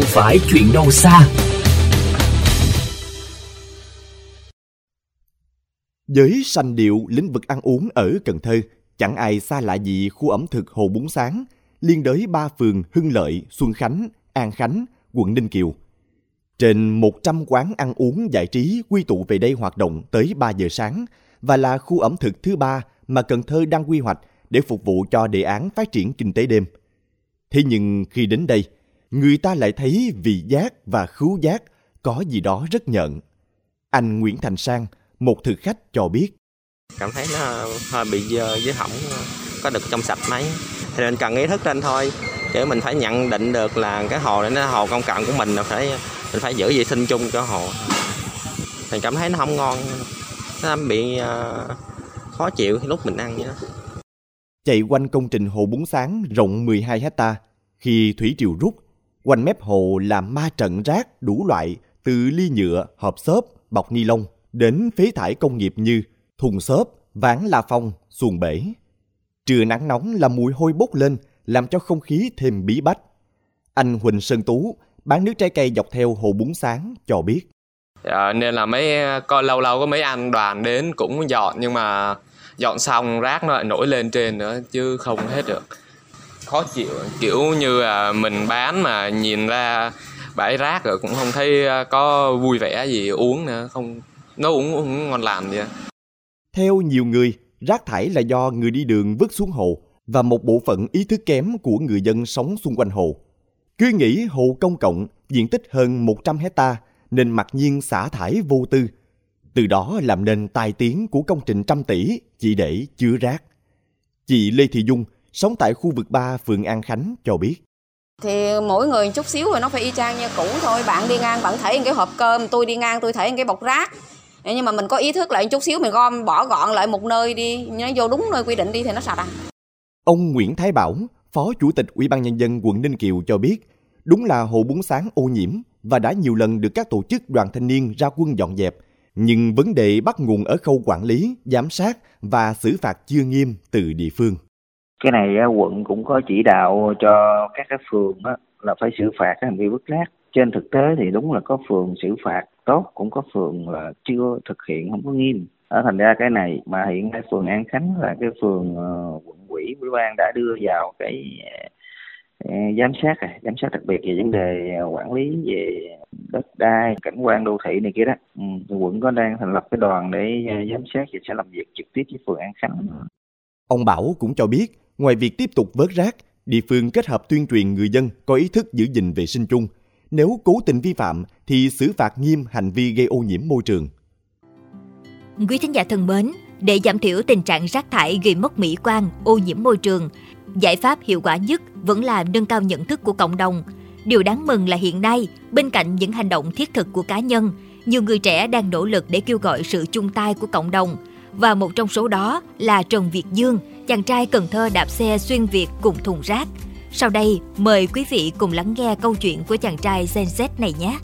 không phải chuyện đâu xa. Với sanh điệu lĩnh vực ăn uống ở Cần Thơ, chẳng ai xa lạ gì khu ẩm thực Hồ Bún Sáng, liên đới ba phường Hưng Lợi, Xuân Khánh, An Khánh, quận Ninh Kiều. Trên 100 quán ăn uống giải trí quy tụ về đây hoạt động tới 3 giờ sáng và là khu ẩm thực thứ ba mà Cần Thơ đang quy hoạch để phục vụ cho đề án phát triển kinh tế đêm. Thế nhưng khi đến đây, người ta lại thấy vị giác và khứu giác có gì đó rất nhận. Anh Nguyễn Thành Sang, một thực khách cho biết. Cảm thấy nó hơi bị dơ với hỏng có được trong sạch mấy. Thì nên cần ý thức lên thôi. Chứ mình phải nhận định được là cái hồ này nó hồ công cộng của mình là phải mình phải giữ vệ sinh chung cho hồ. Mình cảm thấy nó không ngon. Nó bị uh, khó chịu lúc mình ăn vậy đó. Chạy quanh công trình hồ bún sáng rộng 12 hecta khi thủy triều rút, quanh mép hồ là ma trận rác đủ loại từ ly nhựa, hộp xốp, bọc ni lông đến phế thải công nghiệp như thùng xốp, ván la phong, xuồng bể. Trưa nắng nóng làm mùi hôi bốc lên làm cho không khí thêm bí bách. Anh Huỳnh Sơn Tú, bán nước trái cây dọc theo hồ bún sáng cho biết. À, nên là mấy coi lâu lâu có mấy anh đoàn đến cũng dọn nhưng mà dọn xong rác nó lại nổi lên trên nữa chứ không hết được khó chịu. Kiểu như là mình bán mà nhìn ra bãi rác rồi cũng không thấy à, có vui vẻ gì uống nữa không nó uống uống ngon lành vậy. Theo nhiều người rác thải là do người đi đường vứt xuống hồ và một bộ phận ý thức kém của người dân sống xung quanh hồ. Cứ nghĩ hồ công cộng diện tích hơn 100 hecta nên mặc nhiên xả thải vô tư. Từ đó làm nên tai tiếng của công trình trăm tỷ chỉ để chứa rác. Chị Lê Thị Dung, sống tại khu vực 3 phường An Khánh cho biết. Thì mỗi người chút xíu rồi nó phải y chang như cũ thôi. Bạn đi ngang bạn thấy cái hộp cơm, tôi đi ngang tôi thấy cái bọc rác. Nhưng mà mình có ý thức lại chút xíu mình gom bỏ gọn lại một nơi đi, nó vô đúng nơi quy định đi thì nó sạch à. Ông Nguyễn Thái Bảo, Phó Chủ tịch Ủy ban Nhân dân quận Ninh Kiều cho biết, đúng là hồ bún sáng ô nhiễm và đã nhiều lần được các tổ chức đoàn thanh niên ra quân dọn dẹp – nhưng vấn đề bắt nguồn ở khâu quản lý, giám sát và xử phạt chưa nghiêm từ địa phương. Cái này quận cũng có chỉ đạo cho các cái phường là phải xử phạt cái hành vi vứt rác. Trên thực tế thì đúng là có phường xử phạt tốt, cũng có phường là chưa thực hiện không có nghiêm. Ở thành ra cái này mà hiện nay phường An Khánh là cái phường uh, quận quỹ ủy ban đã đưa vào cái uh, giám sát này, giám sát đặc biệt về vấn đề ờ, quản lý về đất đai cảnh quan đô thị này kia đó ừ, quận có đang thành lập cái đoàn để giám sát và sẽ làm việc trực tiếp với phường An Khánh ông Bảo cũng cho biết ngoài việc tiếp tục vớt rác địa phương kết hợp tuyên truyền người dân có ý thức giữ gìn vệ sinh chung. Nếu cố tình vi phạm thì xử phạt nghiêm hành vi gây ô nhiễm môi trường. Quý thính giả thân mến để giảm thiểu tình trạng rác thải gây mất mỹ quan ô nhiễm môi trường giải pháp hiệu quả nhất vẫn là nâng cao nhận thức của cộng đồng. Điều đáng mừng là hiện nay, bên cạnh những hành động thiết thực của cá nhân, nhiều người trẻ đang nỗ lực để kêu gọi sự chung tay của cộng đồng. Và một trong số đó là Trần Việt Dương, chàng trai Cần Thơ đạp xe xuyên Việt cùng thùng rác. Sau đây, mời quý vị cùng lắng nghe câu chuyện của chàng trai Gen Z này nhé.